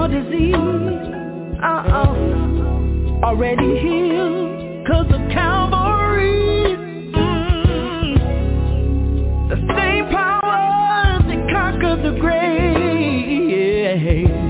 Or disease, uh-uh, already healed, cause of Calvary. Mm. The same power that conquered the grave